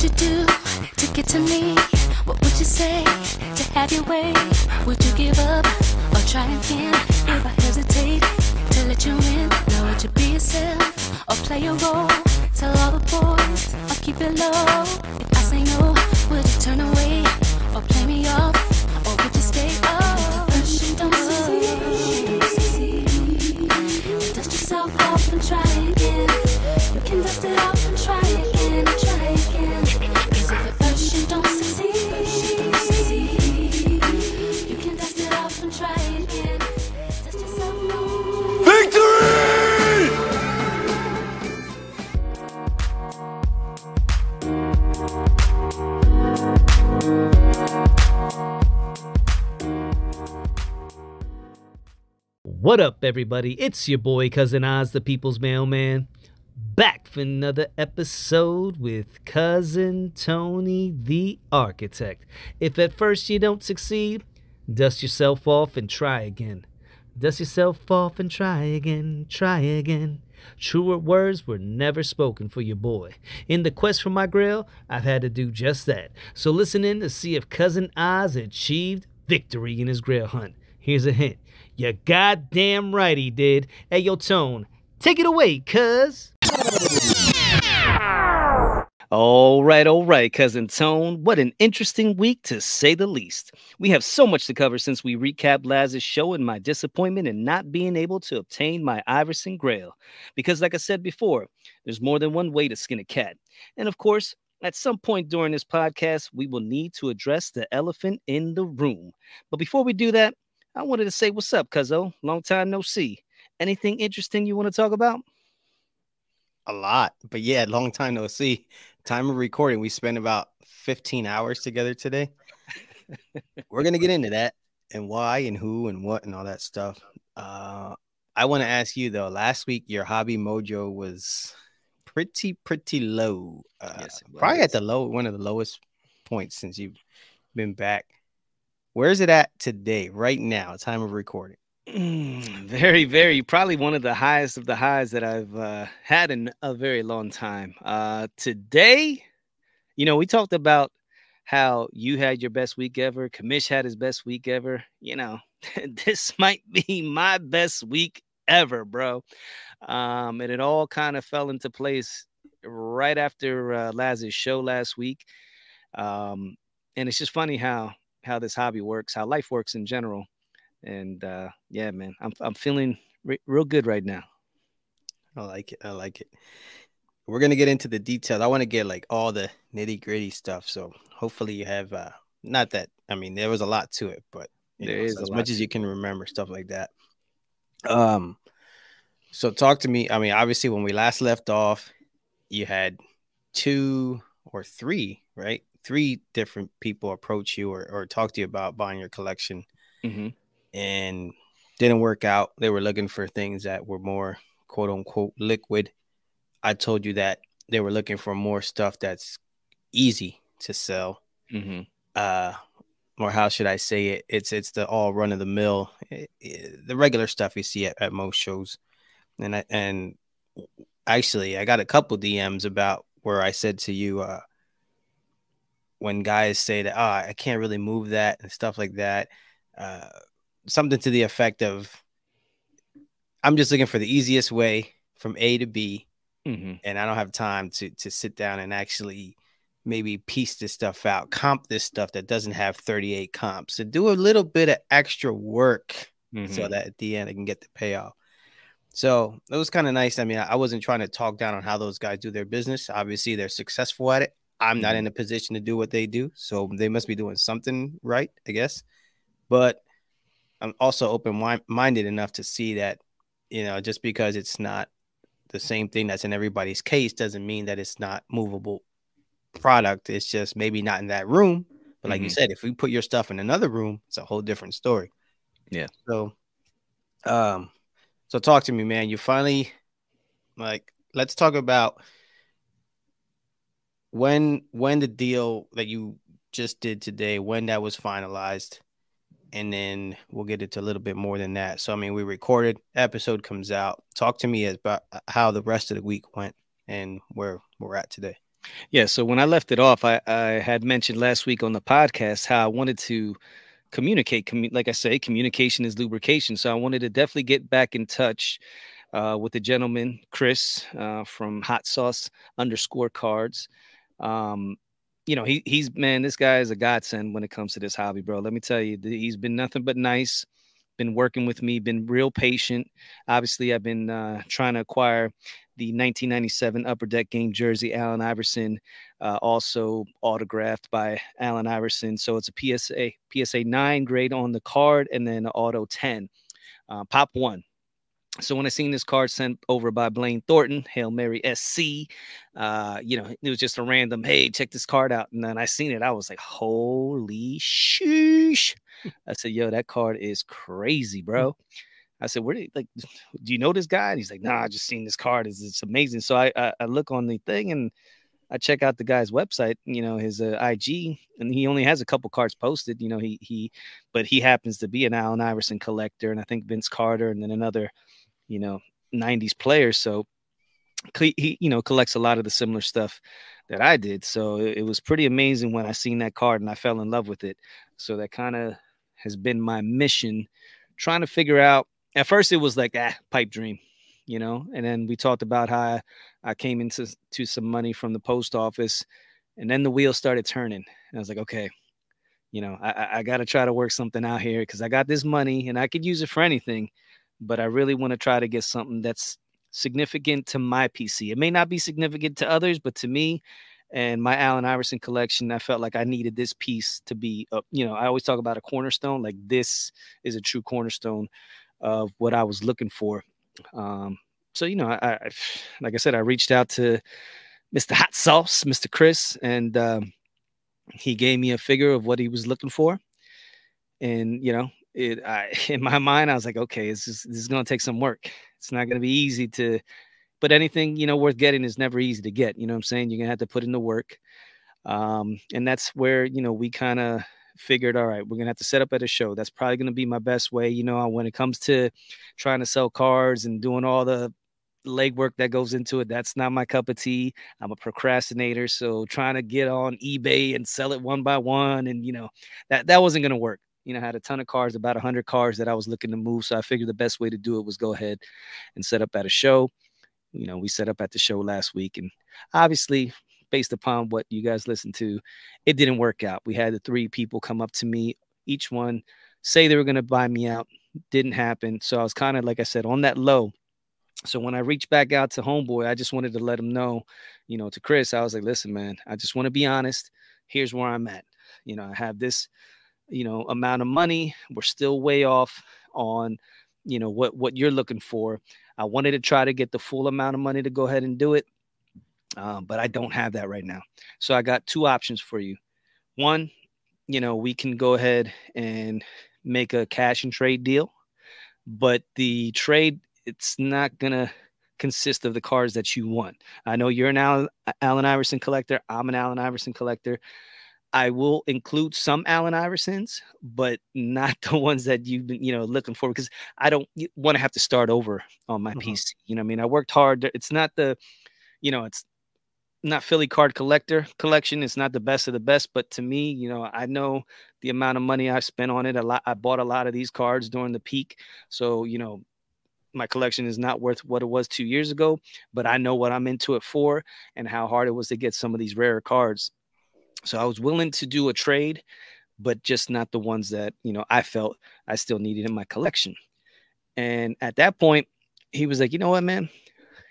would you do to get to me? What would you say to have your way? Would you give up or try again? If I hesitate to let you in, now would you be yourself or play a role? Tell all the boys or keep it low. If I say no, would you turn away or play me off? Or would you stay? Oh, What up, everybody? It's your boy, Cousin Oz, the People's Mailman, back for another episode with Cousin Tony, the Architect. If at first you don't succeed, dust yourself off and try again. Dust yourself off and try again, try again. Truer words were never spoken for your boy. In the quest for my grail, I've had to do just that. So listen in to see if Cousin Oz achieved victory in his grail hunt. Here's a hint. You goddamn right he did. Hey, yo, Tone, take it away, cuz. All right, all right, cousin Tone. What an interesting week to say the least. We have so much to cover since we recapped Laz's show and my disappointment in not being able to obtain my Iverson Grail. Because, like I said before, there's more than one way to skin a cat. And of course, at some point during this podcast, we will need to address the elephant in the room. But before we do that, I wanted to say what's up, cuzzo. Long time no see. Anything interesting you want to talk about? a lot. But yeah, long time no see. Time of recording, we spent about 15 hours together today. We're gonna get into that and why and who and what and all that stuff. Uh I want to ask you though, last week your hobby mojo was pretty, pretty low. Uh, Yes, probably at the low one of the lowest points since you've been back. Where's it at today, right now, time of recording? Mm, very, very, probably one of the highest of the highs that I've uh, had in a very long time. Uh, today, you know, we talked about how you had your best week ever. Kamish had his best week ever. You know, this might be my best week ever, bro. Um, and it all kind of fell into place right after uh, Laz's show last week. Um, and it's just funny how how this hobby works, how life works in general. And uh, yeah, man, I'm I'm feeling re- real good right now. I like it. I like it. We're gonna get into the details. I want to get like all the nitty gritty stuff. So hopefully you have uh not that I mean there was a lot to it, but There know, is so as much as you can remember, stuff like that. Um so talk to me. I mean, obviously when we last left off, you had two or three, right? Three different people approach you or, or talk to you about buying your collection Mm-hmm. and didn't work out. They were looking for things that were more quote unquote liquid. I told you that they were looking for more stuff that's easy to sell. Mm-hmm. Uh, or how should I say it? It's it's the all run of the mill, the regular stuff you see at, at most shows. And I and actually, I got a couple DMs about where I said to you, uh, when guys say that, ah, I can't really move that and stuff like that. Uh, something to the effect of, I'm just looking for the easiest way from A to B, Mm-hmm. and I don't have time to to sit down and actually maybe piece this stuff out, comp this stuff that doesn't have 38 comps, to do a little bit of extra work Mm-hmm. so that at the end I can get the payoff. So it was kind of nice. I mean, I wasn't trying to talk down on how those guys do their business. Obviously, they're successful at it. I'm not Mhm. in a position to do what they do, so they must be doing something right, I guess. But I'm also open minded enough to see that, you know, just because it's not the same thing that's in everybody's case doesn't mean that it's not movable product. It's just maybe not in that room. But like you Mhm. said, if we put your stuff in another room, it's a whole different story. Yeah. So, um, so talk to me, man. You finally, like, let's talk about when when the deal that you just did today, when that was finalized, and then we'll get into a little bit more than that. So, I mean, we recorded, episode comes out. Talk to me about how the rest of the week went and where we're at today. Yeah. So when I left it off, I, I had mentioned last week on the podcast how I wanted to communicate. Commu- like I say, communication is lubrication. So I wanted to definitely get back in touch uh, with the gentleman, Chris, uh, from Hot Sauce underscore cards. Um, you know, he he's man, this guy is a godsend when it comes to this hobby, bro. Let me tell you, he's been nothing but nice. Been working with me, been real patient. Obviously, I've been uh, trying to acquire the 1997 Upper Deck game jersey, Allen Iverson, uh, also autographed by Allen Iverson. So it's a PSA PSA nine grade on the card, and then auto 10, uh, pop one. So when I seen this card sent over by Blaine Thornton, Hail Mary SC, uh, you know, it was just a random, hey, check this card out. And then I seen it, I was like, holy sheesh. I said, yo, that card is crazy, bro. I said, where do you, like, do you know this guy? And he's like, nah, I just seen this card. It's, it's amazing. So I, I, I look on the thing and I check out the guy's website, you know, his uh, IG, and he only has a couple cards posted. You know, he he, but he happens to be an Allen Iverson collector, and I think Vince Carter, and then another you know 90s players. So he you know collects a lot of the similar stuff that I did. So it, was pretty amazing when I seen that card and I fell in love with it. So that kind of has been my mission trying to figure out at first it was like ah pipe dream you know? And then we talked about how I, came into to some money from the post office and then the wheel started turning. And I was like okay you know I, I got to try to work something out here because I got this money and I could use it for anything but I really want to try to get something that's significant to my PC. It may not be significant to others, but to me and my Allen Iverson collection, I felt like I needed this piece to be, uh, you know, I always talk about a cornerstone. Like this is a true cornerstone of what I was looking for. Um, so, you know, I, I, like I said, I reached out to Mr. Hot Sauce, Mr. Chris, and um, he gave me a figure of what he was looking for. And, you know, it I, in my mind, I was like, okay, this is, this is going to take some work. It's not going to be easy to, but anything, you know, worth getting is never easy to get. You know what I'm saying? You're going to have to put in the work. Um, and that's where, you know, we kind of figured, all right, we're going to have to set up at a show. That's probably going to be my best way. You know, when it comes to trying to sell cars and doing all the legwork that goes into it. That's not my cup of tea. I'm a procrastinator, so trying to get on eBay and sell it one by one, and you know that that wasn't going to work you know, I had a ton of cars, about 100 cars that I was looking to move. So I figured the best way to do it was go ahead and set up at a show. You know, we set up at the show last week, and obviously, based upon what you guys listened to, it didn't work out. We had the three people come up to me, each one say they were going to buy me out. Didn't happen. So I was kind of, like I said, on that low. So when I reached back out to Homeboy, I just wanted to let him know, you know, to Chris, I was like, listen, man, I just want to be honest. Here's where I'm at. You know, I have this you know amount of money we're still way off on you know what what you're looking for. I wanted to try to get the full amount of money to go ahead and do it um, but i don't have that right now. So i got two options for you. One you know we can go ahead and make a cash and trade deal but the trade it's not gonna consist of the cars that you want. I know you're an allen, allen iverson collector. I'm an allen iverson collector I will include some Allen Iversons, but not the ones that you've been, you know, looking for because I don't want to have to start over on my mm-hmm. PC. You know, I mean, I worked hard. It's not the, you know, it's not Philly card collector collection. It's not the best of the best, but to me, you know, I know the amount of money I spent on it. A lot. I bought a lot of these cards during the peak, so you know, my collection is not worth what it was two years ago. But I know what I'm into it for and how hard it was to get some of these rare cards so I was willing to do a trade, but just not the ones that, you know, I felt I still needed in my collection. And at that point, he was like, you know what, man?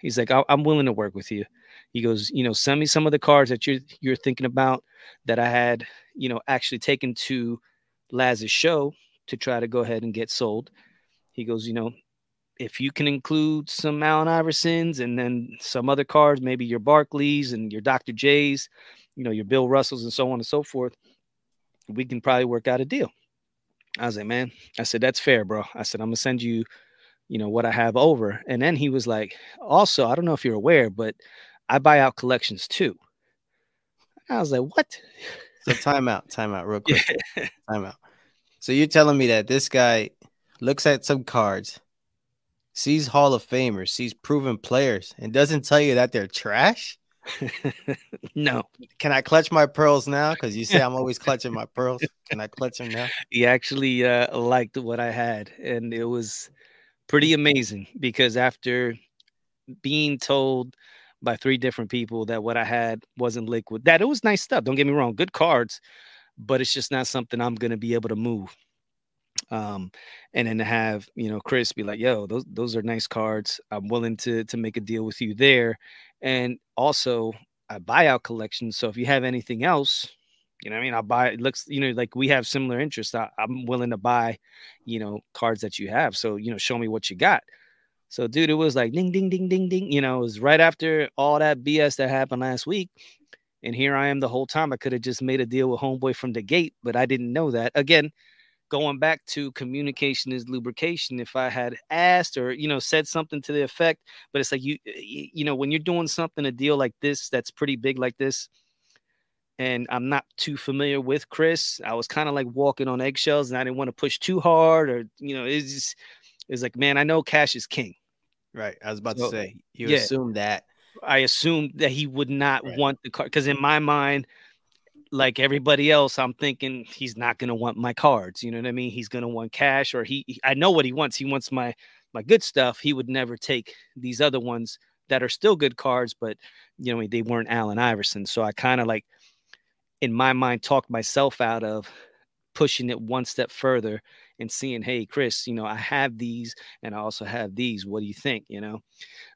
He's like, I'm willing to work with you. He goes, you know, send me some of the cards that you're you're thinking about that I had, you know, actually taken to Laz's show to try to go ahead and get sold. He goes, you know, if you can include some Allen Iversons and then some other cards, maybe your Barkleys and your Dr. J's, you know, your Bill Russells and so on and so forth, we can probably work out a deal. I was like, man, I said, that's fair, bro. I said, I'm gonna send you, you know, what I have over. And then he was like, also, I don't know if you're aware, but I buy out collections too. I was like, what? So time out, time out, real quick. Yeah. Time out. So you're telling me that this guy looks at some cards, sees Hall of Famers, sees proven players, and doesn't tell you that they're trash? no, Can I clutch my pearls now? Because you say I'm always clutching my pearls. Can I clutch them now? he actually uh, liked what I had, and it was pretty amazing because after being told by three different people that what I had wasn't liquid, that it was nice stuff. Don't get me wrong, good cards, but it's just not something I'm gonna be able to move. Um, and then to have you know Chris be like, "Yo, those those are nice cards. I'm willing to to make a deal with you there." And also, I buyout collection. So if you have anything else, you know, I mean, I'll buy. It looks, you know, like we have similar interests. I, I'm willing to buy, you know, cards that you have. So you know, show me what you got. So, dude, it was like ding, ding, ding, ding, ding. You know, it was right after all that BS that happened last week. And here I am the whole time. I could have just made a deal with Homeboy from the gate, but I didn't know that. Again, going back to communication is lubrication. If I had asked or, you know, said something to the effect, but it's like you, you know, when you're doing something, a deal like this that's pretty big like this, and I'm not too familiar with Chris, I was kind of like walking on eggshells and I didn't want to push too hard or, you know, it's just, it's like, man, I know cash is king. Right. I was about So, to say you yeah. assume that. I assumed that he would not Right. want the card because in my mind, like everybody else, I'm thinking he's not gonna want my cards. You know what I mean? He's gonna want cash, or he. he- I know what he wants. He wants my my good stuff. He would never take these other ones that are still good cards, but you know they weren't Allen Iverson. So I kind of like, in my mind, talked myself out of pushing it one step further and seeing, hey, Chris, you know, I have these and I also have these. What do you think? You know,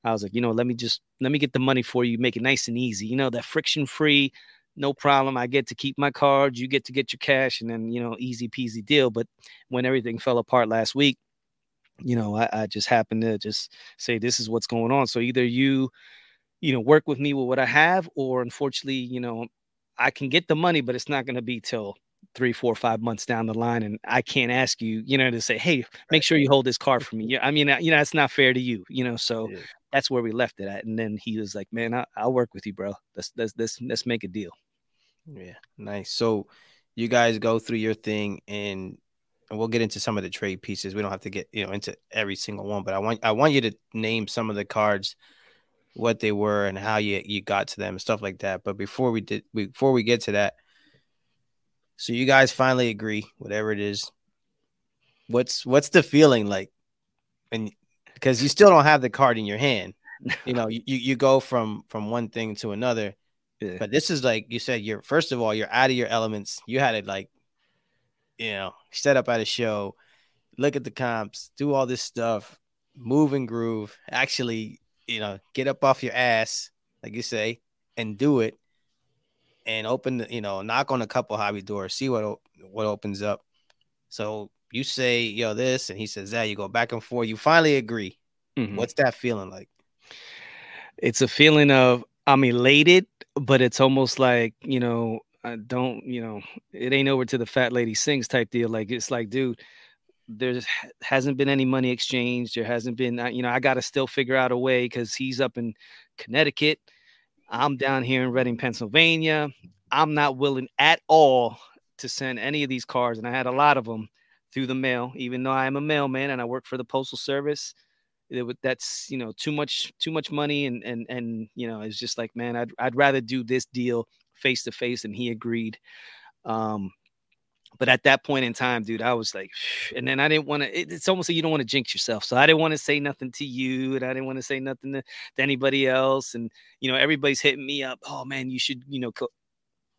I was like, you know, let me just let me get the money for you, make it nice and easy. You know, that friction free, no problem. I get to keep my cards, you get to get your cash, and then you know, easy peasy deal. But when everything fell apart last week, you know, I, I just happened to just say this is what's going on. So either you, you know, work with me with what I have, or unfortunately, you know, I can get the money, but it's not going to be till three, four, five months down the line, and I can't ask you, you know, to say, hey, make sure you hold this card for me. Yeah, I mean, you know, it's not fair to you, you know. So Yeah. that's where we left it at. And then he was like, man, I, I'll work with you, bro. Let's let's let's let's make a deal. Yeah, nice. So you guys go through your thing and and we'll get into some of the trade pieces. We don't have to get, you know, into every single one, but I want I want you to name some of the cards what they were and how you you got to them and stuff like that. But before we did before we get to that, so you guys finally agree, whatever it is. What's what's the feeling like? And because you still don't have the card in your hand. You know, you, you go from from one thing to another. Yeah. But this is like you said, you're first of all, you're out of your elements. You had it like, you know, set up at a show, look at the comps, do all this stuff, move and groove, actually, you know, get up off your ass, like you say, and do it. And open, the, you know, knock on a couple hobby doors, see what what opens up. So you say, yo, this, and he says that. You go back and forth. You finally agree. Mhm. What's that feeling like? it's a feeling of I'm elated, but it's almost like, you know, I don't, you know, it ain't over to the fat lady sings type deal. Like it's like, dude, there hasn't been any money exchanged. There hasn't been, you know, I got to still figure out a way because he's up in Connecticut. I'm down here in Reading, Pennsylvania. I'm not willing at all to send any of these cards, and I had a lot of them through the mail, even though I am a mailman and I work for the postal service it that's you know too much too much money and and and you know it's just like man i'd, I'd rather do this deal face to face and he agreed um but at that point in time dude i was like and then i didn't want to it, it's almost like you don't want to jinx yourself so i didn't want to say nothing to you and i didn't want to say nothing to, to anybody else and you know everybody's hitting me up oh man you should you know co-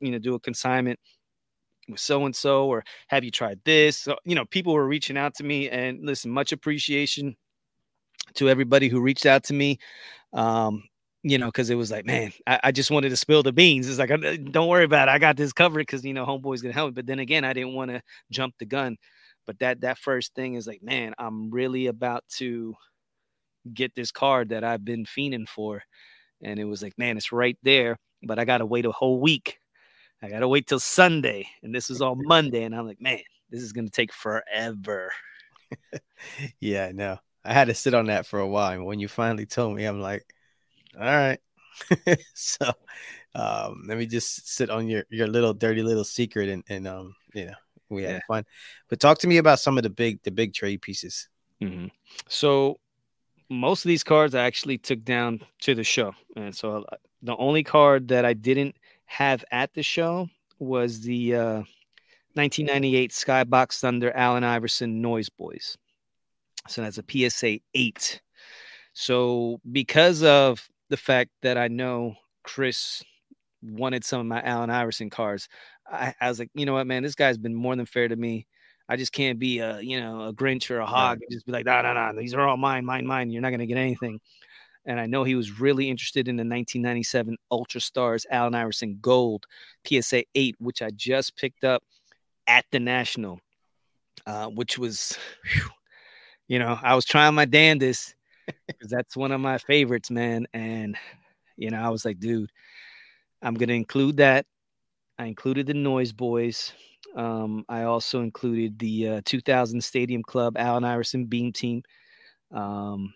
you know do a consignment with so and so or have you tried this so you know people were reaching out to me and listen much appreciation to everybody who reached out to me. Um, you know, because it was like, man, I, I just wanted to spill the beans. It's like, "Uh, don't worry about it. I got this covered because you know, homeboy's gonna help me. But then again, I didn't want to jump the gun. But that that first thing is like, man, I'm really about to get this card that I've been fiending for. And it was like, man, it's right there, but I gotta wait a whole week. I gotta wait till Sunday. And this was all Monday. And I'm like, man, this is gonna take forever. Yeah, know. I had to sit on that for a while. And when you finally told me, I'm like, all right. so um, let me just sit on your your little dirty little secret and, and um, you know, we had Yeah. fun. But talk to me about some of the big the big trade pieces. Mhm. So most of these cards I actually took down to the show, and so uh, the only card that I didn't have at the show was the uh, 1998 Skybox Thunder Allen Iverson Noyz Boyz. So that's a PSA eight. So because of the fact that I know Chris wanted some of my Allen Iverson cards, I, I was like, you know what, man, this guy's been more than fair to me. I just can't be a you know a Grinch or a hog and just be like, no, no, no, these are all mine, mine, mine. You're not gonna get anything. And I know he was really interested in the 1997 Ultra Stars Allen Iverson Gold PSA 8, which I just picked up at the National, uh, which was, whew, you know, I was trying my damnedest because that's one of my favorites, man. And you know, I was like, dude, I'm gonna include that. I included the Noyz Boyz. Um, I also included the uh, 2000 Stadium Club Allen Iverson Beam Team. Um,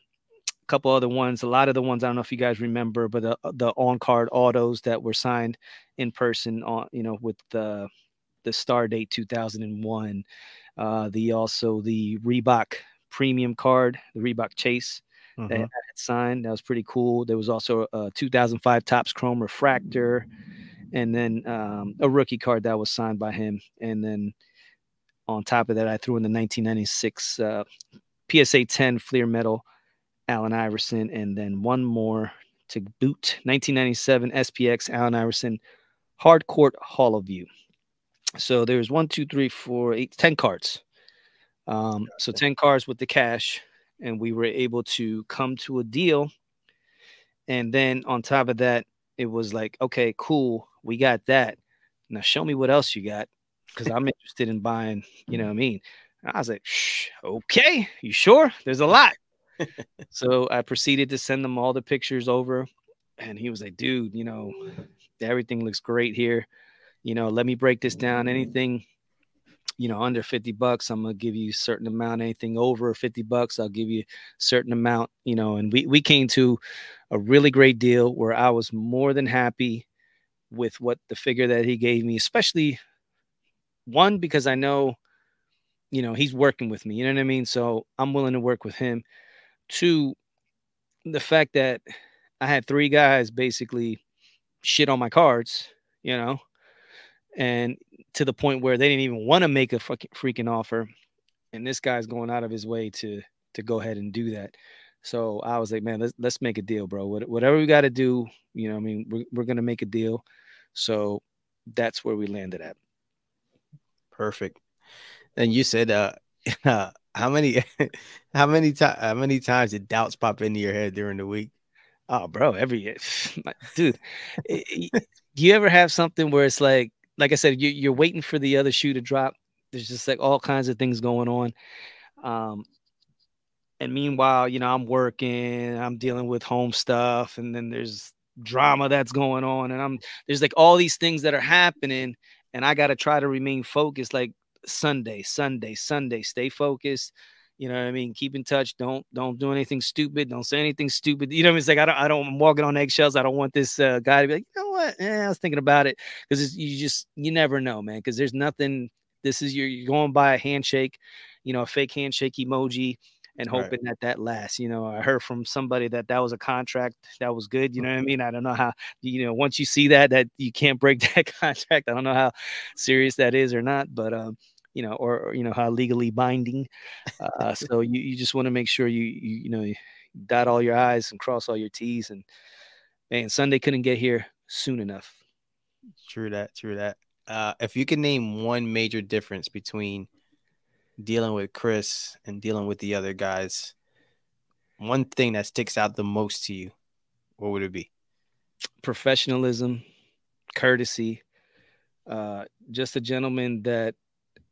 a couple other ones, a lot of the ones I don't know if you guys remember, but the the on card autos that were signed in person on you know with the the star date 2001. Uh, the also the Reebok premium card, the Reebok Chase that I had signed. That was pretty cool. There was also a 2005 Topps Chrome Refractor, and then um, a rookie card that was signed by him. And then on top of that, I threw in the 1996 uh, PSA 10 Fleer Metal Allen Iverson, and then one more to boot 1997 SPX Allen Iverson Hardcourt Holoview. So there's one, two, three, four, eight, ten cards. Um, so 10 cards with the cash and we were able to come to a deal. And then on top of that, it was like, okay, cool, we got that. Now show me what else you got, because I'm interested in buying. You know what I mean? And I was like, Shh, okay, you sure? There's a lot. so I proceeded to send them all the pictures over, and he was like, dude, you know, everything looks great here. You know, let me break this down. Anything you know under 50 bucks i'm gonna give you a certain amount anything over 50 bucks i'll give you a certain amount you know and we we came to a really great deal where i was more than happy with what the figure that he gave me especially one because i know you know he's working with me you know what i mean? So i'm willing to work with him. Two the fact that i had three guys basically shit on my cards you know and to the point where they didn't even want to make a fucking freaking offer. And this guy's going out of his way to to go ahead and do that. So i was like man let's let's make a deal bro. Whatever we got to do you know i mean? We're, we're gonna make a deal. So that's where we landed at. Perfect. And you said uh, uh how many how many times how many times did doubts pop into your head during the week? Oh bro every dude do you ever have something where it's like like I said, you, you're waiting for the other shoe to drop. There's just like all kinds of things going on. Um, and meanwhile, you know, I'm working, I'm dealing with home stuff, and then there's drama that's going on, and I'm there's like all these things that are happening, and I got to try to remain focused. Like Sunday, Sunday, Sunday, stay focused. You know what I mean? Keep in touch. Don't don't do anything stupid. Don't say anything stupid. You know what I mean? It's like I don't I don't I'm walking on eggshells. I don't want this uh, guy to be like, you know what? Eh, I was thinking about it because you just you never know, man. Because there's nothing. This is your you're going by a handshake, you know, a fake handshake emoji, and hoping right. that that lasts. You know, I heard from somebody that that was a contract that was good. You know what I mm-hmm. mean? I don't know how. You know, once you see that that you can't break that contract. I don't know how serious that is or not, but um you know, or, or you know how legally binding. Uh, so you, you just want to make sure you, you you know you dot all your I's and cross all your T's. And man, Sunday couldn't get here soon enough. True that. True that. Uh, if you can name one major difference between dealing with Chris and dealing with the other guys, one thing that sticks out the most to you, what would it be? Professionalism, courtesy, uh, just a gentleman that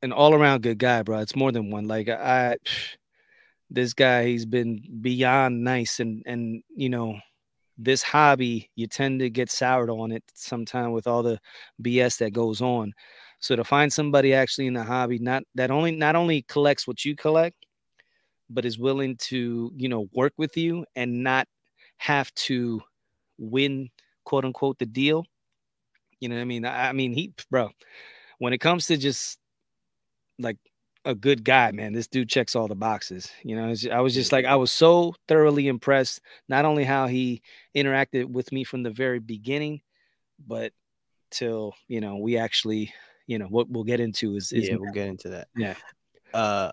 an all around good guy, bro. It's more than one. Like I, this guy, he's been beyond nice, and and you know, this hobby, you tend to get soured on it sometime with all the BS that goes on. So to find somebody actually in the hobby, not that only not only collects what you collect, but is willing to you know work with you and not have to win quote unquote the deal. You know what I mean? I, I mean, he, bro, when it comes to just like a good guy, man. This dude checks all the boxes. You know, I was just like, I was so thoroughly impressed, not only how he interacted with me from the very beginning, but till you know we actually, you know, what we'll get into is, is yeah, we'll get into that. Yeah. Uh,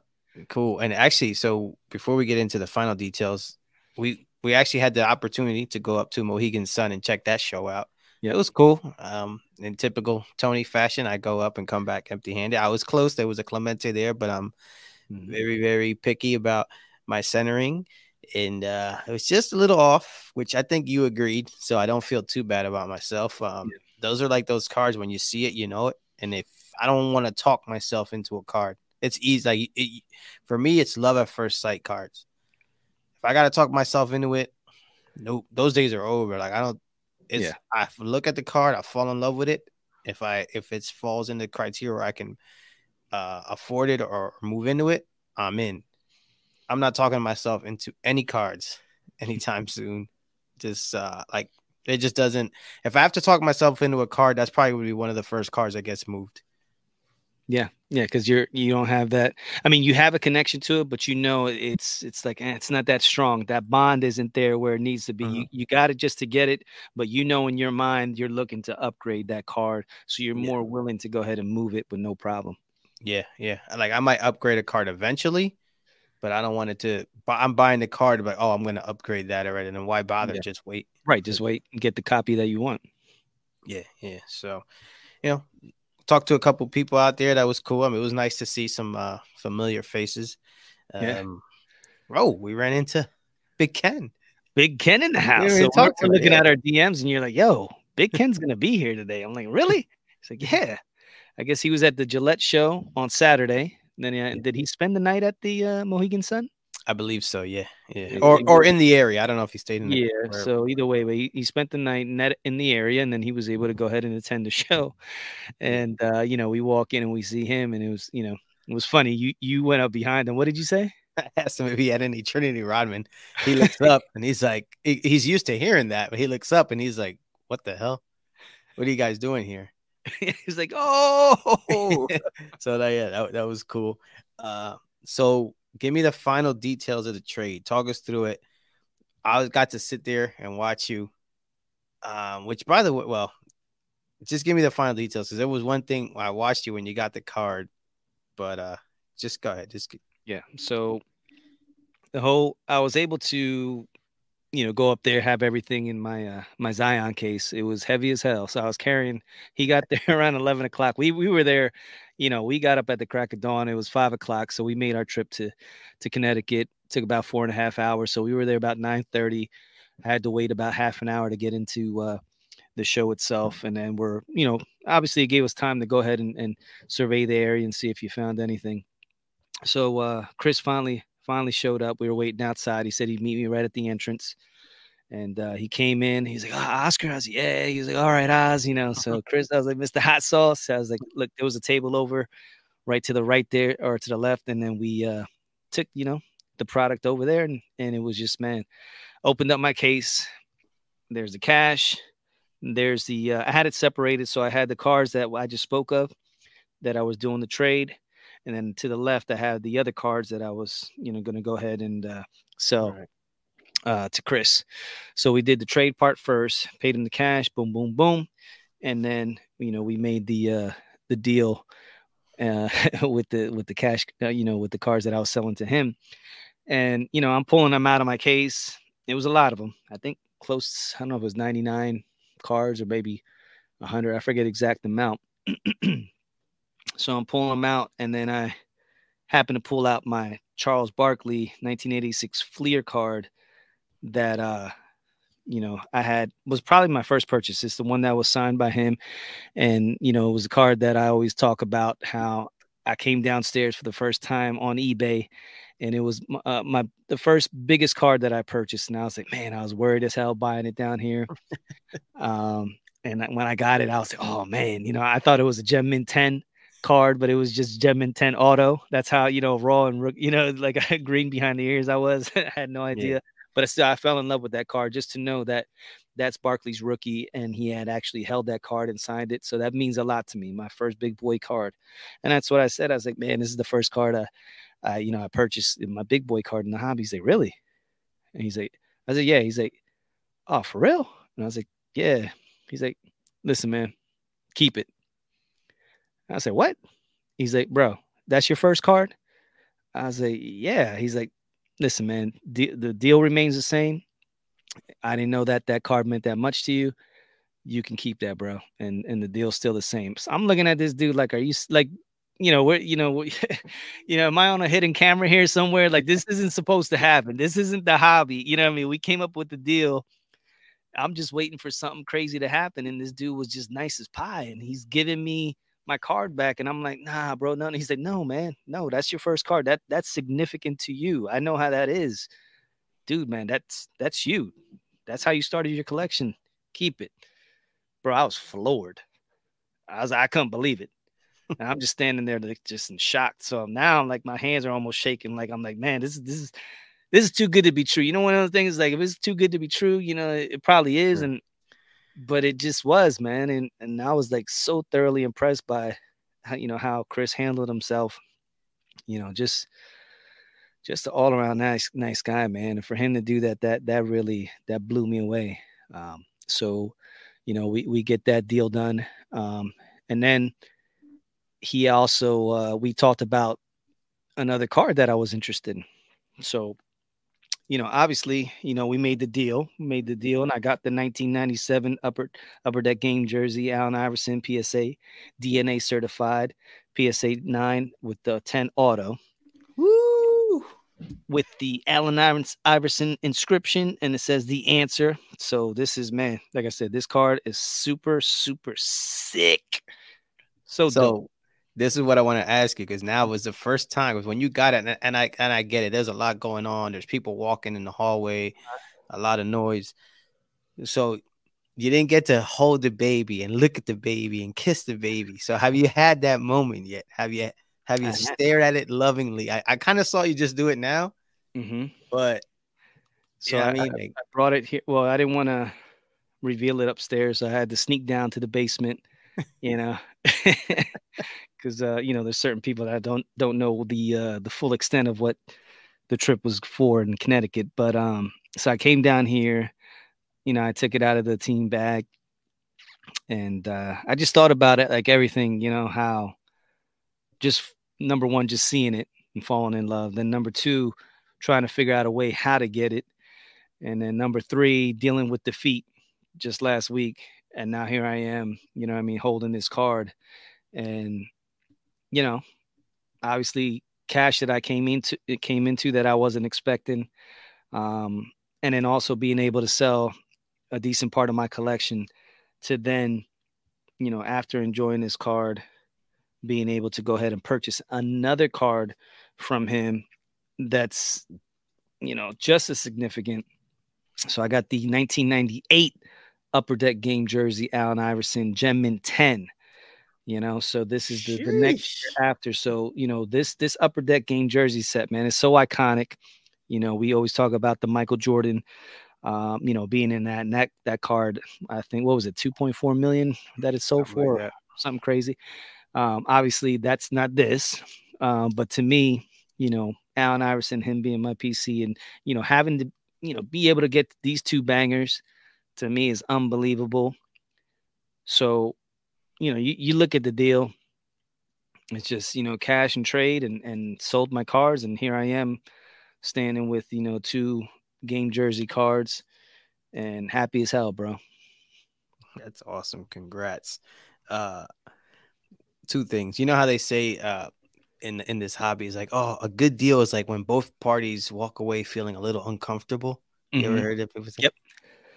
cool. And actually, so before we get into the final details, we we actually had the opportunity to go up to Mohegan Sun and check that show out. Yeah, it was cool. Um, in typical Tony fashion, I go up and come back empty handed. I was close. There was a Clemente there, but I'm mm-hmm. very, very picky about my centering. And uh, it was just a little off, which I think you agreed. So I don't feel too bad about myself. Um, yeah. Those are like those cards when you see it, you know it. And if I don't want to talk myself into a card, it's easy. Like it, for me, it's love at first sight cards. If I got to talk myself into it, nope, those days are over. Like I don't it's yeah. I look at the card, I fall in love with it. If I if it falls in the criteria where I can uh, afford it or move into it, I'm in. I'm not talking myself into any cards anytime soon. Just uh, like it just doesn't. If I have to talk myself into a card, that's probably would be one of the first cards that gets moved. Yeah, yeah, because you're you don't have that. I mean, you have a connection to it, but you know it's it's like eh, it's not that strong. That bond isn't there where it needs to be. Uh-huh. You you got it just to get it, but you know in your mind you're looking to upgrade that card, so you're yeah. more willing to go ahead and move it with no problem. Yeah, yeah. Like I might upgrade a card eventually, but I don't want it to. I'm buying the card, but oh, I'm going to upgrade that already. And then why bother? Yeah. Just wait. Right, just wait and get the copy that you want. Yeah, yeah. So, you know, talked to a couple people out there. That was cool. I mean, it was nice to see some uh, familiar faces. Um, yeah. Oh, we ran into Big Ken. Big Ken in the house. So we're, we're looking at our DMs, and you're like, "Yo, Big Ken's gonna be here today." I'm like, "Really?" He's like, "Yeah." I guess he was at the Gillette show on Saturday. And then uh, did he spend the night at the uh, Mohegan Sun? I believe so. Yeah, yeah, or or in the area. I don't know if he stayed in. The, yeah. So either way, but he, he spent the night in, in the area, and then he was able to go ahead and attend the show. And uh, you know, we walk in and we see him, and it was you know, it was funny. You you went up behind him. What did you say? I asked him if he had any Trinity Rodman. He looks up and he's like, he, he's used to hearing that, but he looks up and he's like, "What the hell? What are you guys doing here?" he's like, "Oh." so that yeah, that, that was cool. Uh, so give me the final details of the trade. Talk us through it. I got to sit there and watch you. Um, which by the way, well, just give me the final details because there was one thing I watched you when you got the card, but uh, just go ahead. Just yeah. So the whole I was able to you know, go up there, have everything in my uh, my Zion case. It was heavy as hell, so I was carrying. He got there around eleven o'clock. We we were there, you know, we got up at the crack of dawn. It was five o'clock, so we made our trip to to Connecticut. Took about four and a half hours, so we were there about nine thirty. I had to wait about half an hour to get into uh, the show itself, and then we're, you know, obviously it gave us time to go ahead and, and survey the area and see if you found anything. So uh, Chris finally finally showed up. We were waiting outside. He said he'd meet me right at the entrance. And uh, he came in. He's like, oh, Oscar. I was like, yeah. He was like, all right, Oz. You know. So Chris, I was like, Mr. Hot Sauce. I was like, look, there was a table over, right to the right there or to the left, and then we uh, took, you know, the product over there, and and it was just man, opened up my case. There's the cash. There's the uh, I had it separated, so I had the cards that I just spoke of, that I was doing the trade, and then to the left I had the other cards that I was you know going to go ahead and uh, sell. Uh, to Chris. So we did the trade part first, paid him the cash, boom, boom, boom, and then you know we made the uh, the deal uh, with the with the cash, uh, you know, with the cards that I was selling to him, and you know I'm pulling them out of my case. It was a lot of them. I think close. I don't know if it was 99 cards or maybe 100. I forget exact amount. So I'm pulling them out, and then I happen to pull out my Charles Barkley 1986 Fleer card that uh you know I had was probably my first purchase. It's the one that was signed by him, and you know it was a card that I always talk about how I came downstairs for the first time on eBay, and it was uh, my the first biggest card that I purchased, and I was like, man, I was worried as hell buying it down here. um, and when I got it, I was like, oh man, you know, I thought it was a Gem Mint 10 card, but it was just Gem Mint 10 auto. That's how, you know, raw and, you know, like green behind the ears I was. I had no idea. Yeah. But I still, I fell in love with that card just to know that that's Barkley's rookie, and he had actually held that card and signed it. So that means a lot to me. My first big boy card, and that's what I said. I was like, man, this is the first card I, I you know, I purchased my big boy card in the hobby. He's like, really? And he's like, I said, yeah. He's like, oh, for real? And I was like, yeah. He's like, listen, man, keep it. I said, what? He's like, bro, that's your first card? I was like, yeah. He's like, listen, man, the, the deal remains the same. I didn't know that that card meant that much to you. You can keep that, bro. And and the deal's still the same. So I'm looking at this dude like, are you like, you know, where you know, you know, am I on a hidden camera here somewhere? Like this isn't supposed to happen. This isn't the hobby. You know what I mean? We came up with the deal. I'm just waiting for something crazy to happen. And this dude was just nice as pie. And he's giving me my card back. And I'm like, nah, bro, no. And he's like, no, man, no, that's your first card. That that's significant to you. I know how that is. Dude, man, that's that's you. That's how you started your collection. Keep it. Bro, I was floored. I was I couldn't believe it. And I'm just standing there like, just in shock. So now I'm like my hands are almost shaking. Like I'm like, man, this is this is this is too good to be true. You know, one of the things like if it's too good to be true, you know, it, it probably is. Sure. And but it just was, man. And and I was like so thoroughly impressed by how, you know how Chris handled himself. You know, just just an all around nice nice guy, man. And for him to do that, that that really that blew me away. Um, so, you know, we we get that deal done, um, and then he also uh, we talked about another card that I was interested in. So you know, obviously, you know, we made the deal, made the deal, and I got the 1997 upper upper deck game jersey, Allen Iverson PSA, DNA certified, PSA nine with the 10 auto. Woo! With the Allen Iverson inscription, and it says the answer. So this is man, like I said, this card is super, super sick. So, so dope this is what I want to ask you because now was the first time because when you got it, and, I and I get it. There's a lot going on. There's people walking in the hallway, a lot of noise. So you didn't get to hold the baby and look at the baby and kiss the baby. So have you had that moment yet? Have you have you stared at it lovingly? I, I kind of saw you just do it now, mm-hmm. but so yeah, I mean, I, I brought it here. Well, I didn't want to reveal it upstairs, so I had to sneak down to the basement. You know, because uh, you know there's certain people that don't don't know the uh, the full extent of what the trip was for in Connecticut. But um, so I came down here, you know, I took it out of the team bag, and uh, I just thought about it like everything, you know, how just number one, just seeing it and falling in love. Then number two, trying to figure out a way how to get it, and then number three, dealing with defeat just last week. And now here I am, you know, I mean, holding this card, and you know, obviously cash that I came into it came into that I wasn't expecting. Um, and then also being able to sell a decent part of my collection to then, you know, after enjoying this card, being able to go ahead and purchase another card from him that's, you know, just as significant. So I got the 1998 Upper Deck game jersey, Allen Iverson Gem Mint 10 you know so this is the, the next year after so you know this this upper deck game jersey set man is so iconic. You know we always talk about the michael jordan um, you know being in that and that that card i think what was it 2.4 million that it sold something for? like something crazy. Um, obviously that's not this um, but to me you know allen iverson him being my pc and you know having to you know be able to get these two bangers to me is unbelievable. So you know, you, you look at the deal, it's just, you know, cash and trade and, and sold my cards. And here I am standing with, you know, two game jersey cards and happy as hell, bro. That's awesome. Congrats. Uh, two things. You know how they say, uh, in in this hobby is like, oh, a good deal is like when both parties walk away feeling a little uncomfortable. Mm-hmm. ever heard of people say? Yep.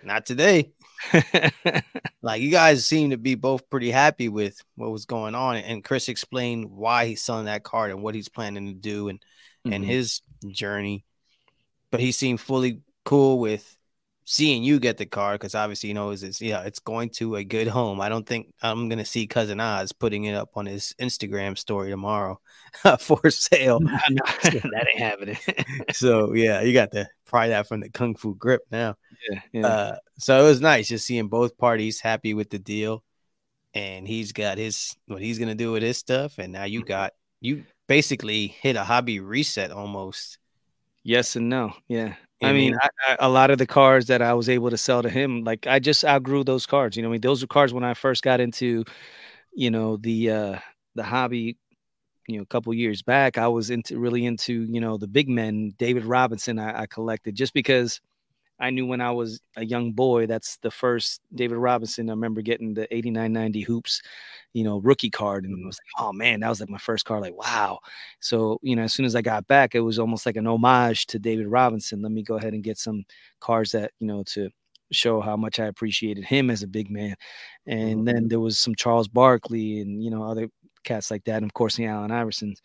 Not today. like you guys seem to be both pretty happy with what was going on, and Chris explained why he's selling that card and what he's planning to do and mm-hmm. and his journey. But he seemed fully cool with seeing you get the card because obviously you know it's yeah it's going to a good home. I don't think I'm gonna see cousin Oz putting it up on his Instagram story tomorrow for sale. That ain't happening. so yeah, you got to pry that from the kung fu grip now. Yeah, yeah. Uh, so it was nice just seeing both parties happy with the deal, and he's got his what he's gonna do with his stuff, and now you Mhm. got you basically hit a hobby reset almost. yes and no. Yeah. I mean, mean- I, I, a lot of the cards that I was able to sell to him, like I just outgrew those cards. You know, I mean, those were cards when I first got into, you know, the uh the hobby. You know, a couple years back, I was into really into you know the big men. David Robinson, I, I collected just because I knew when I was a young boy, that's the first David Robinson. I remember getting the 89 90 hoops, you know, rookie card. And it was like, oh man, that was like my first card. Like, wow. So, you know, as soon as I got back, it was almost like an homage to David Robinson. Let me go ahead and get some cards that, you know, to show how much I appreciated him as a big man. And then mm-hmm. there was some Charles Barkley and, you know, other cats like that. And of course, the Allen Iversons.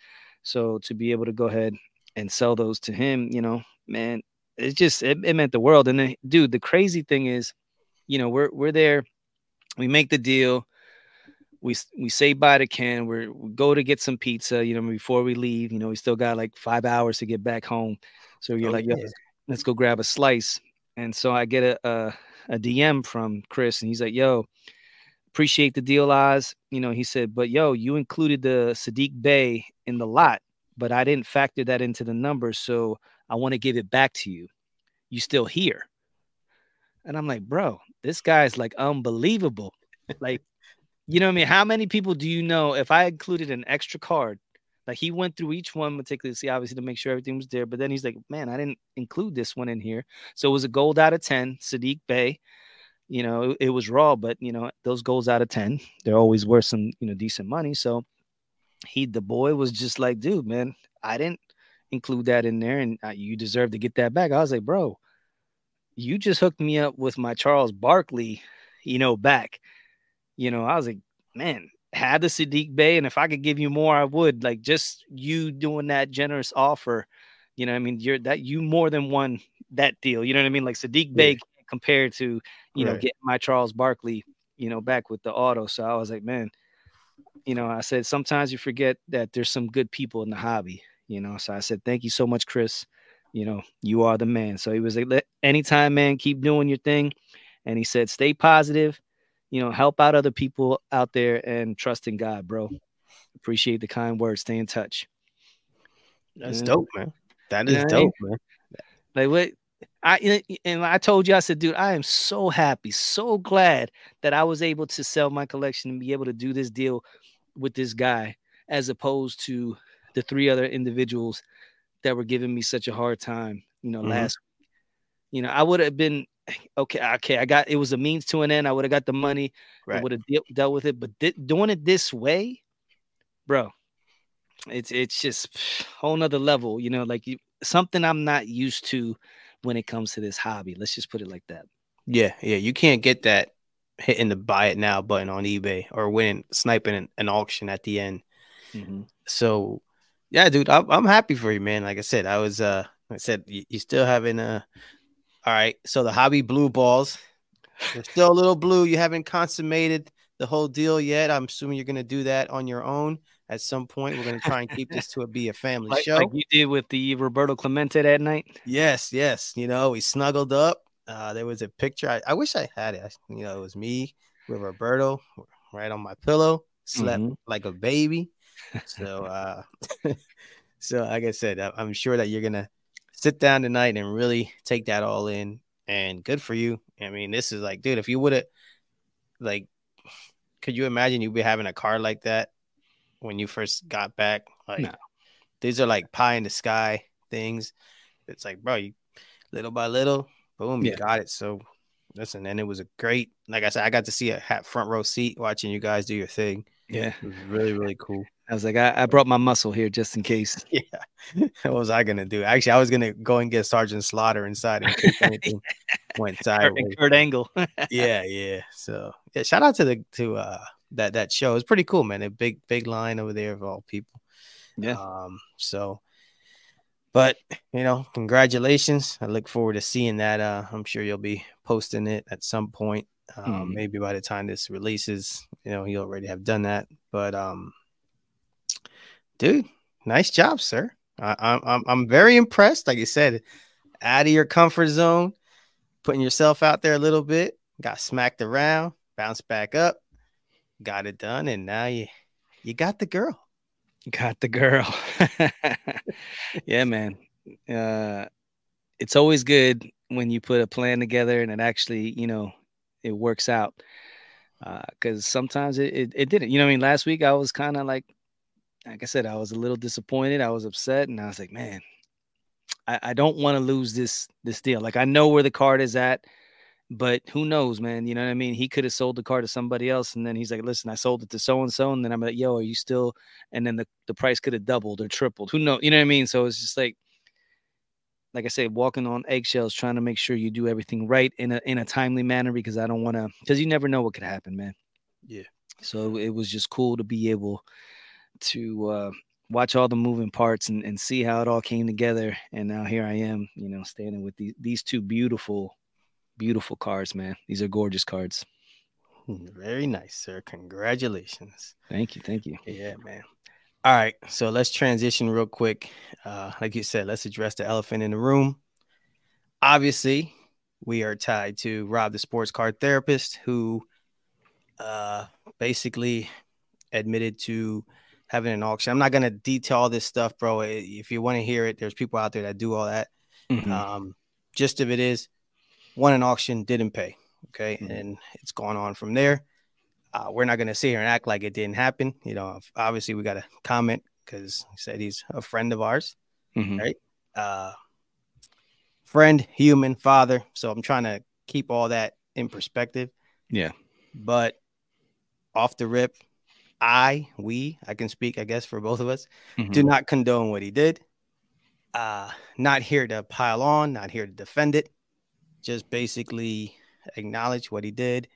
So to be able to go ahead and sell those to him, you know, man, it just it, it meant the world. And then, dude, the crazy thing is, you know, we're we're there, we make the deal, we we say bye to Ken, we're, we go to get some pizza, you know, before we leave. You know, we still got like five hours to get back home, so you're Oh, like, Yo, yeah. let's, let's go grab a slice. And so I get a, a a DM from Chris, and he's like, "Yo, appreciate the deal, Oz." You know, he said, "But yo, you included the Sadiq Bey in the lot, but I didn't factor that into the numbers, so I want to give it back to you. You still here?" And I'm like, "Bro, this guy's like unbelievable. Like, you know what I mean? How many people do you know if I included an extra card?" Like he went through each one meticulously, obviously to make sure everything was there. But then he's like, "Man, I didn't include this one in here." So it was a gold out of ten, Sadiq Bey. You know, it, it was raw, but you know those goals out of ten, they're always worth some you know decent money. So he, the boy, was just like, "Dude, man, I didn't include that in there, and uh, you deserve to get that back." I was like, "Bro, you just hooked me up with my Charles Barkley, you know, back." You know, I was like, "Man." Had the Sadiq Bey, and if I could give you more, I would. Like just you doing that generous offer, you know, what I mean, you're that you more than won that deal. You know what I mean? Like Sadiq Bey Yeah. can't to you know Right. getting my Charles Barkley, you know, back with the auto. So I was like, man, you know, I said sometimes you forget that there's some good people in the hobby, you know. So I said, thank you so much, Chris. You know, you are the man. So he was like, "Let- anytime, man, keep doing your thing. And he said, stay positive, you know, help out other people out there and trust in God, bro. Appreciate the kind words. Stay in touch. That's Yeah. dope, man. That is You know what I mean? dope, man. Like what I and I told you, I said, dude, I am so happy, so glad that I was able to sell my collection and be able to do this deal with this guy, as opposed to the three other individuals that were giving me such a hard time, you know, Mhm. last. You know, I would have been okay, okay. I got it was a means to an end. I would have got the money, I would have de- dealt with it, but di- doing it this way, bro, it's it's just whole nother level, you know, like you, something I'm not used to when it comes to this hobby. Let's just put it like that. Yeah, yeah. You can't get that hitting the buy it now button on eBay or winning sniping an, an auction at the end. So yeah, dude, I'm, I'm happy for you, man. Like I said, I was uh I said you, you still having uh all right. So the hobby blue balls, they're still a little blue. You haven't consummated the whole deal yet. I'm assuming you're gonna do that on your own at some point. We're gonna try and keep this to a be a family Like, show. like you did with the Roberto Clemente that night. Yes, yes. You know, we snuggled up. Uh, there was a picture. I, I wish I had it. I- You know, it was me with Roberto right on my pillow, slept Mhm. like a baby. So, uh, so like I said, I'm sure that you're gonna sit down tonight and really take that all in. And good for you. I mean, this is like, dude, if you would have, like, could you imagine you'd be having a car like that when you first got back? Like, No. these are like pie in the sky things. It's like, bro, you little by little, boom, you Yeah. got it. So listen, and it was a great, like I said, I got to see a hat front row seat watching you guys do your thing. Yeah. It was really, really cool. I was like, I, I brought my muscle here just in case. Yeah. what was I gonna do? Actually, I was gonna go and get Sergeant Slaughter inside in case anything went Kurt, sideways. Kurt Angle. yeah, yeah. So yeah, shout out to the to uh that that show. It's pretty cool, man. A big big line over there of all people. yeah. Um, so, but you know, congratulations. I look forward to seeing that. Uh, I'm sure you'll be posting it at some point. Um, Mhm. maybe by the time this releases, you know, you already have done that. But um, dude, nice job, sir. I, I'm I'm very impressed. Like you said, out of your comfort zone. putting yourself out there a little bit, got smacked around, bounced back up, got it done, and now you you got the girl. Got the girl. yeah, man. Uh, it's always good when you put a plan together and it actually, you know, it works out. Because uh, sometimes it, it, it didn't. You know, I mean, last week I was kind of like, like I said, I was a little disappointed. I was upset, and I was like, man, I, I don't want to lose this this deal. Like I know where the card is at, but who knows, man? You know what I mean? He could have sold the car to somebody else, and then he's like, "Listen, I sold it to so and so," and then I'm like, "Yo, are you still?" And then the, the price could have doubled or tripled. Who know? You know what I mean? So it's just like, like I said, walking on eggshells, trying to make sure you do everything right in a in a timely manner because I don't want to, because you never know what could happen, man. Yeah. So it was just cool to be able to uh, watch all the moving parts and, and see how it all came together. And now here I am, you know, standing with these these two beautiful Beautiful cards, man. These are gorgeous cards. Very nice, sir. Congratulations. Thank you. Thank you. Yeah, man. All right. So let's transition real quick. Uh, like you said, let's address the elephant in the room. Obviously, we are tied to Rob, the sports card therapist, who uh, basically admitted to having an auction. I'm not going to detail all this stuff, bro. If you want to hear it, there's people out there that do all that. Mm-hmm. Um, gist of it is won an auction, didn't pay. Okay. Mm-hmm. And it's gone on from there. Uh, we're not going to sit here and act like it didn't happen. You know, obviously we got to comment because he said he's a friend of ours, mm-hmm. right? Uh, friend, human, father. So I'm trying to keep all that in perspective. Yeah. But off the rip, I, we, I can speak, I guess, for both of us, mm-hmm. do not condone what he did. Uh, not here to pile on, not here to defend it just basically acknowledge what he did.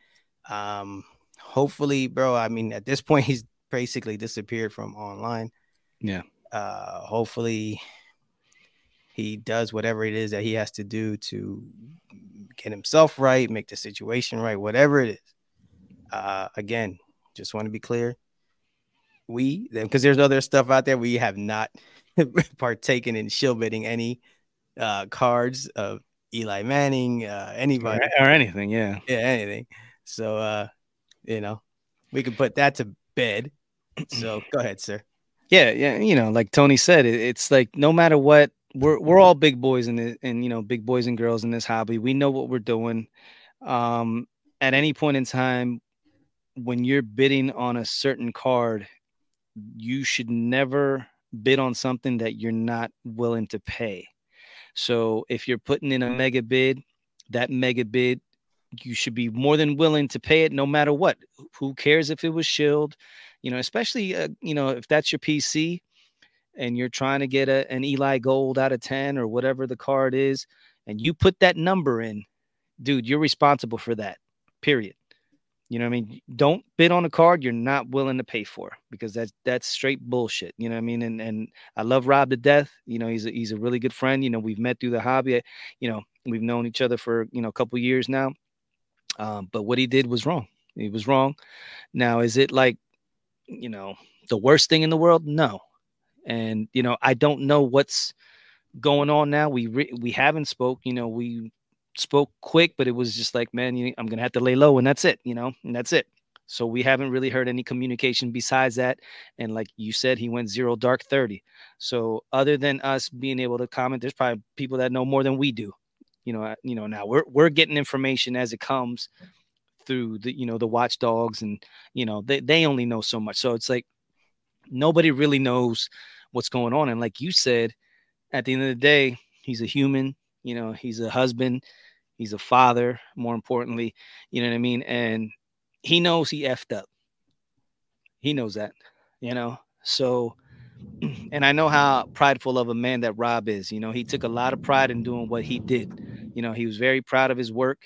Um, hopefully, bro. I mean, at this point, he's basically disappeared from online. Yeah. Uh, hopefully, he does whatever it is that he has to do to get himself right, make the situation right, whatever it is. Uh, again, just want to be clear. We, because there's other stuff out there, we have not partaken in shill bidding any uh, cards of Eli Manning, uh, anybody or, or, anything, yeah, yeah, anything. So, uh, you know, we can put that to bed. So, go ahead, sir. Yeah, yeah, you know, like Tony said, it, it's like no matter what, we're we're all big boys in the and you know, big boys and girls in this hobby. We know what we're doing. Um, at any point in time, when you're bidding on a certain card, you should never bid on something that you're not willing to pay. So if you're putting in a mega bid, that mega bid, you should be more than willing to pay it no matter what. Who cares if it was shield? You know, especially, uh, you know, if that's your PC and you're trying to get a, an Eli Gold out of 10 or whatever the card is, and you put that number in, dude, you're responsible for that, period. You know what I mean? Don't bid on a card you're not willing to pay for because that's that's straight bullshit. You know what I mean? And and I love Rob to death. You know, he's a, he's a really good friend. You know, we've met through the hobby. You know, we've known each other for you know a couple years now. Um, but what he did was wrong. He was wrong. Now, is it like, you know, the worst thing in the world? No. And you know, I don't know what's going on now. We re- we haven't spoke. You know, we spoke quick, but it was just like, man, you, I'm gonna have to lay low, and that's it, you know, and that's it. So we haven't really heard any communication besides that. And like you said, he went zero dark 30. So other than us being able to comment, there's probably people that know more than we do. You know, you know, now we're we're getting information as it comes through the you know the watchdogs and you know they, they only know so much. So it's like nobody really knows what's going on. And like you said, at the end of the day, he's a human, you know, he's a husband, He's a father, more importantly. You know what I mean? And he knows he effed up. He knows that, you know. So, and I know how prideful of a man that Rob is. You know, he took a lot of pride in doing what he did. You know, he was very proud of his work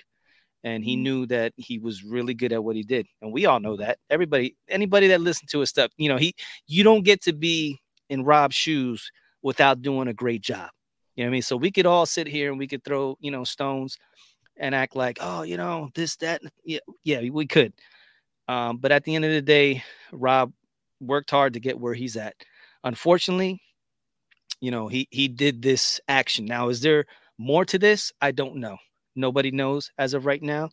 and he knew that he was really good at what he did. And we all know that. Everybody, anybody that listened to his stuff, you know, he you don't get to be in Rob's shoes without doing a great job. You know what I mean? So we could all sit here and we could throw, you know, stones and act like, oh, you know, this, that. Yeah, yeah, we could. Um, but at the end of the day, Rob worked hard to get where he's at. Unfortunately, you know, he he did this action. Now, is there more to this? I don't know. Nobody knows as of right now.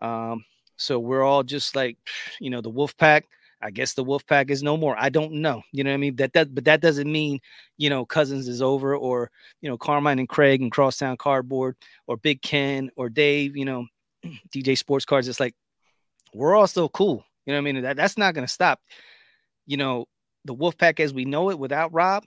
Um, so we're all just like, you know, the wolf pack. I guess the wolf pack is no more. I don't know. You know what I mean? That that but that doesn't mean, you know, Cousins is over or, you know, Carmine and Craig and Crosstown Cardboard or Big Ken or Dave, you know, DJ Sports Cards. It's like we're all still cool. You know what I mean? That, that's not gonna stop. You know, the wolf pack as we know it without Rob,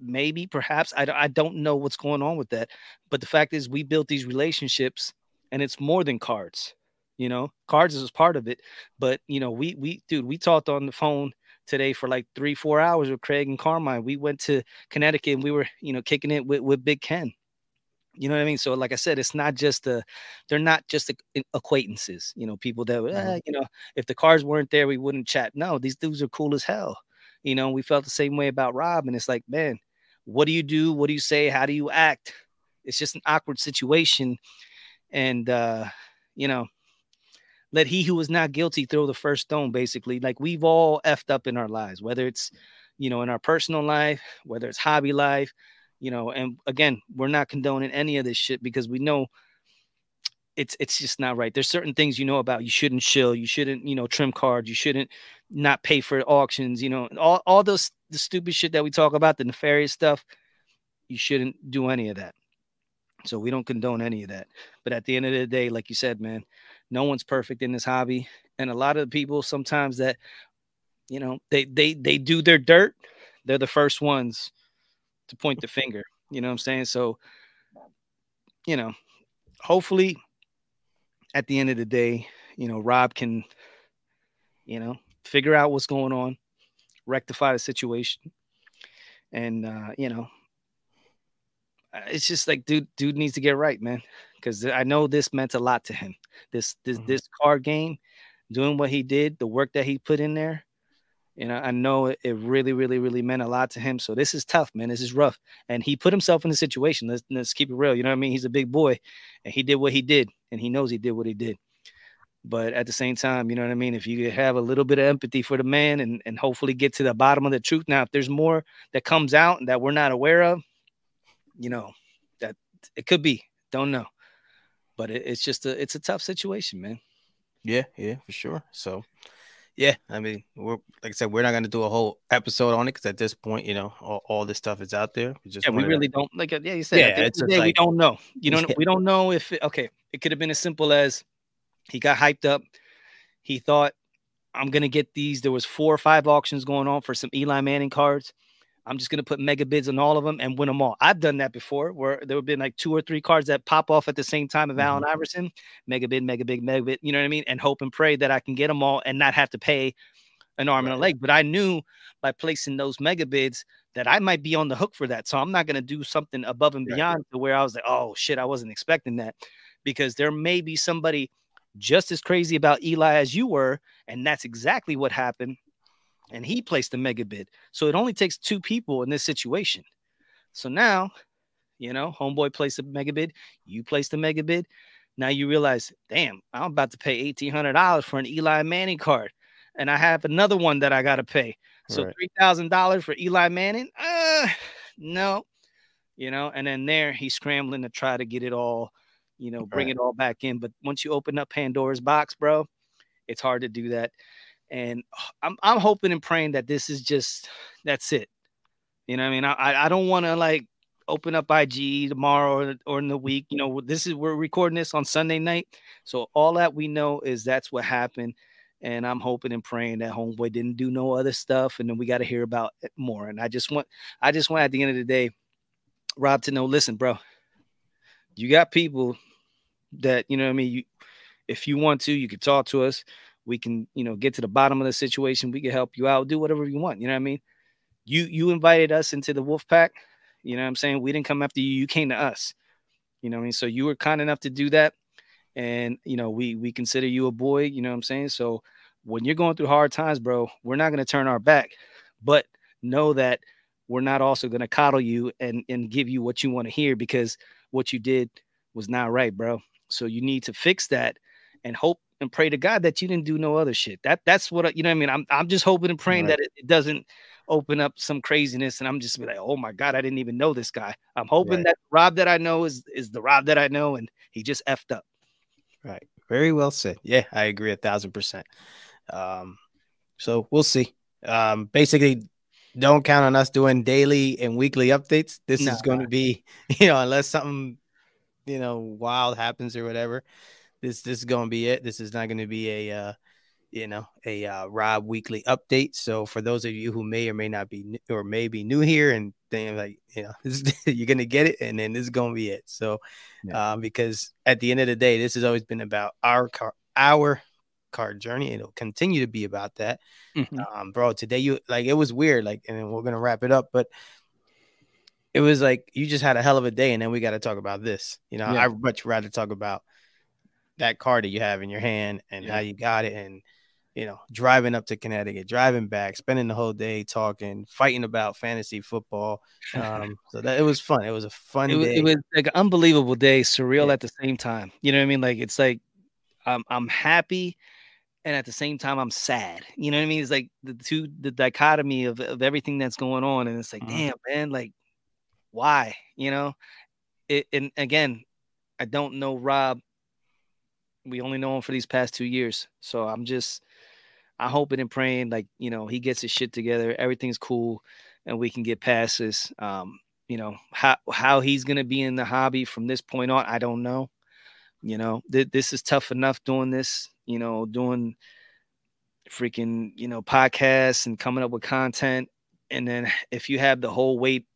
maybe, perhaps. I, I don't know what's going on with that. But the fact is we built these relationships and it's more than cards you know cards is part of it. But you know we we dude we talked on the phone today for like three four hours with craig and carmine. We went to connecticut and we were you know kicking it with, with big ken. You know what i mean? So like i said it's not just a they're not just a, acquaintances you know people that eh, you know if the cards weren't there we wouldn't chat. No these dudes are cool as hell. You know we felt the same way about rob and it's like man what do you do? What do you say? How do you act? It's just an awkward situation. And uh you know let he who is not guilty throw the first stone basically. Like we've all effed up in our lives whether it's you know in our personal life whether it's hobby life you know and again we're not condoning any of this shit because we know it's it's just not right. There's certain things you know about you shouldn't shill you shouldn't you know trim cards you shouldn't not pay for auctions you know all, all those the stupid shit that we talk about the nefarious stuff you shouldn't do any of that. So we don't condone any of that. But at the end of the day like you said man no one's perfect in this hobby. And a lot of people sometimes that you know they they they do their dirt they're the first ones to point the finger you know what i'm saying? So you know hopefully at the end of the day you know rob can you know figure out what's going on rectify the situation and uh you know it's just like dude dude needs to get right man because i know this meant a lot to him this this mm-hmm. this card game, doing what he did, the work that he put in there. You know, I know it, it really, really, really meant a lot to him. So this is tough, man. This is rough. And he put himself in the situation. Let's, let's keep it real. You know what I mean? He's a big boy and he did what he did, and he knows he did what he did. But at the same time, you know what I mean? If you have a little bit of empathy for the man and, and hopefully get to the bottom of the truth. Now, if there's more that comes out that we're not aware of, you know, that it could be. Don't know but it, it's just a it's a tough situation, man. Yeah, yeah, for sure. So, yeah, I mean, we're like I said, we're not gonna do a whole episode on it because at this point, you know, all, all this stuff is out there. We just yeah, we really to... don't like. It. Yeah, you said yeah, it's day, like, we don't know. You know, yeah. we don't know if it, okay, it could have been as simple as he got hyped up. He thought I'm gonna get these. There was four or five auctions going on for some Eli Manning cards. I'm just gonna put mega bids on all of them and win them all. I've done that before, where there have been like two or three cards that pop off at the same time of mm-hmm. Allen Iverson, mega bid, mega big, mega bid. You know what I mean? And hope and pray that I can get them all and not have to pay an arm right. and a leg. But I knew by placing those mega bids that I might be on the hook for that. So I'm not gonna do something above and beyond right. to where I was like, oh shit, I wasn't expecting that, because there may be somebody just as crazy about Eli as you were, and that's exactly what happened and he placed a mega bid. So it only takes two people in this situation. So now, you know, homeboy placed a mega bid, you placed a mega bid. Now you realize, damn, I'm about to pay $1,800 for an Eli Manning card. And I have another one that I got to pay. So right. $3,000 for Eli Manning? Uh, no, you know, and then there he's scrambling to try to get it all, you know, bring right. it all back in. But once you open up Pandora's box, bro, it's hard to do that and I'm I'm hoping and praying that this is just that's it. You know, I mean, I I don't want to like open up IG tomorrow or, or in the week. You know, this is we're recording this on Sunday night, so all that we know is that's what happened. And I'm hoping and praying that homeboy didn't do no other stuff, and then we got to hear about it more. And I just want, I just want at the end of the day, Rob to know, listen, bro, you got people that you know. I mean, you if you want to, you can talk to us we can you know get to the bottom of the situation. We can help you out do whatever you want you know what i mean? You you invited us into the wolf pack you know what i'm saying? We didn't come after you you came to us you know what i mean? So you were kind enough to do that and you know we we consider you a boy you know what i'm saying? So when you're going through hard times bro we're not going to turn our back but know that we're not also going to coddle you and and give you what you want to hear because what you did was not right bro. So you need to fix that and hope and pray to God that you didn't do no other shit. That that's what you know. What I mean, I'm I'm just hoping and praying right. that it, it, doesn't open up some craziness, and I'm just be like, oh my god, I didn't even know this guy. I'm hoping right. that Rob that I know is is the Rob that I know, and he just effed up. Right. Very well said. Yeah, I agree a thousand percent. Um, so we'll see. Um, basically, don't count on us doing daily and weekly updates. This no, is going to be, you know, unless something, you know, wild happens or whatever. This this is going to be it. This is not going to be a, uh, you know, a uh, Rob weekly update. So for those of you who may or may not be new, or may be new here and think like, you know, you're going to get it, and then this is going to be it. So, yeah. um, because at the end of the day, this has always been about our car, our card journey. It'll continue to be about that. Mm-hmm. Um, bro, today you like it was weird, like, and we're gonna wrap it up, but it was like you just had a hell of a day, and then we got to talk about this. You know, yeah. I'd much rather talk about that card that you have in your hand and yeah. how you got it, and you know, driving up to Connecticut, driving back, spending the whole day talking, fighting about fantasy football. Um, so that it was fun. It was a fun it was, day. It was like an unbelievable day, surreal yeah. at the same time. You know what I mean? Like it's like I'm I'm happy and at the same time I'm sad. You know what I mean? It's like the two the dichotomy of, of everything that's going on. And it's like, mm-hmm. damn, man, like why? You know? It and again, I don't know Rob. We only know him for these past two years. So I'm just I'm hoping and praying like, you know, he gets his shit together, everything's cool, and we can get past this. Um, you know, how how he's gonna be in the hobby from this point on, I don't know. You know, th- this is tough enough doing this you know, doing freaking, you know, podcasts and coming up with content. And then if you have the whole weight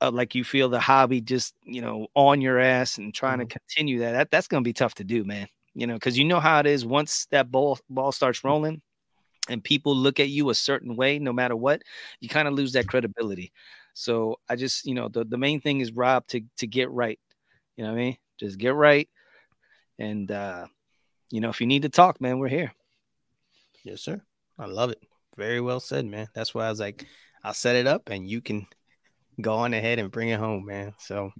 of like you feel the hobby just, you know, on your ass and trying mm-hmm. to continue that, that that's gonna be tough to do, man. You know, because you know how it is once that ball ball starts rolling and people look at you a certain way, no matter what, you kind of lose that credibility. So I just, you know, the, the main thing is Rob to to get right. You know what I mean? Just get right. And uh you know, if you need to talk, man, we're here. Yes, sir. I love it. Very well said, man. That's why I was like, I'll set it up and you can go on ahead and bring it home, man. So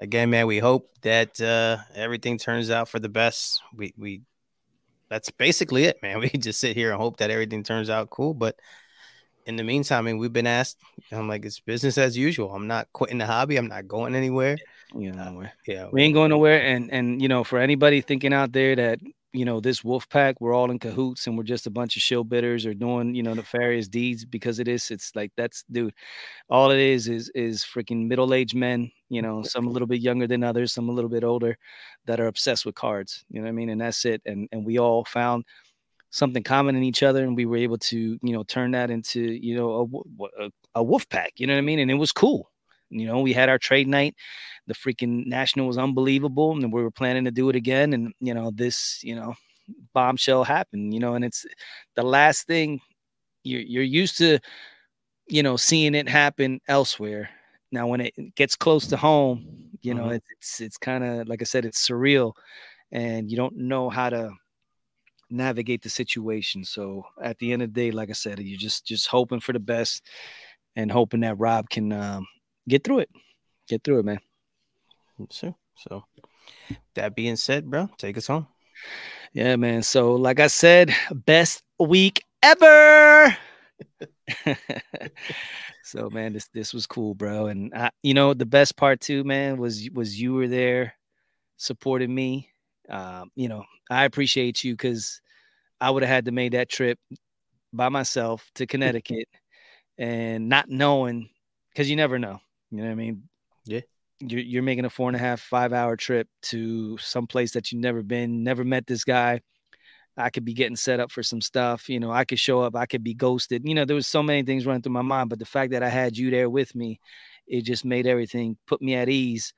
again, man, we hope that uh everything turns out for the best. We we that's basically it, man. We just sit here and hope that everything turns out cool. But in the meantime, I mean, we've been asked. I'm like, it's business as usual. I'm not quitting the hobby. I'm not going anywhere. You know, yeah, we ain't going nowhere. And and you know, for anybody thinking out there that you know, this wolf pack, we're all in cahoots and we're just a bunch of shill bidders or doing, you know, nefarious deeds because it is. It's like that's dude, all it is is is freaking middle-aged men, you know, some a little bit younger than others, some a little bit older that are obsessed with cards. You know what I mean? And that's it. And and we all found something common in each other and we were able to, you know, turn that into, you know, a, a, a wolf pack, you know what I mean? And it was cool. You know, we had our trade night. The freaking national was unbelievable, and we were planning to do it again. And you know, this you know bombshell happened. You know, and it's the last thing you're you're used to, you know, seeing it happen elsewhere. Now, when it gets close to home, you know, mm-hmm. it's it's, it's kind of like I said, it's surreal, and you don't know how to navigate the situation. So at the end of the day, like I said, you're just just hoping for the best and hoping that Rob can um, get through it. Get through it, man. Sure. So that being said, bro, take us home. Yeah, man. So, like I said, best week ever. so, man, this this was cool, bro. And I, you know, the best part too, man, was was you were there, supporting me. Um, you know, I appreciate you because I would have had to make that trip by myself to Connecticut and not knowing because you never know. You know what I mean? Yeah. You're, you're making a four and a half, five hour trip to some place that you've never been, never met this guy. I could be getting set up for some stuff. You know, I could show up, I could be ghosted. You know, there was so many things running through my mind, but the fact that I had you there with me, it just made everything put me at ease.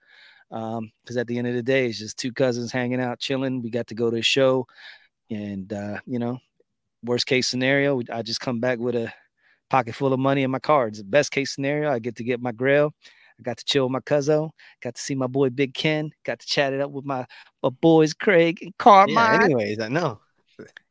Um, because at the end of the day, it's just two cousins hanging out, chilling. We got to go to a show, and uh, you know, worst case scenario, I just come back with a pocket full of money and my cards. Best case scenario, I get to get my grill. I got to chill with my cousin. Got to see my boy Big Ken. Got to chat it up with my, my boys Craig and Carmine. Yeah, anyways, I know.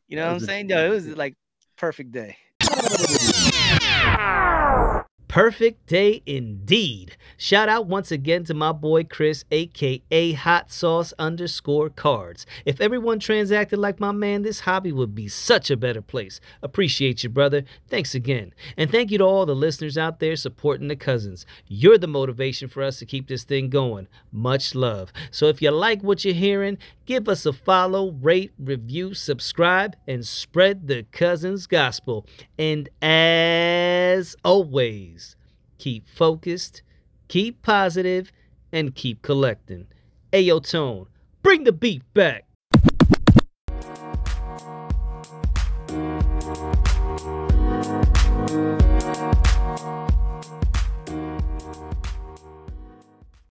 You know what I'm saying? Yo, it was like perfect day. perfect day indeed. Shout out once again to my boy Chris, aka Hot Sauce underscore cards. If everyone transacted like my man, this hobby would be such a better place. Appreciate you, brother. Thanks again. And thank you to all the listeners out there supporting the cousins. You're the motivation for us to keep this thing going. Much love. So if you like what you're hearing, give us a follow, rate, review, subscribe, and spread the cousins gospel. And as always, keep focused, keep positive, and keep collecting. Ayo Tone, bring the beat back.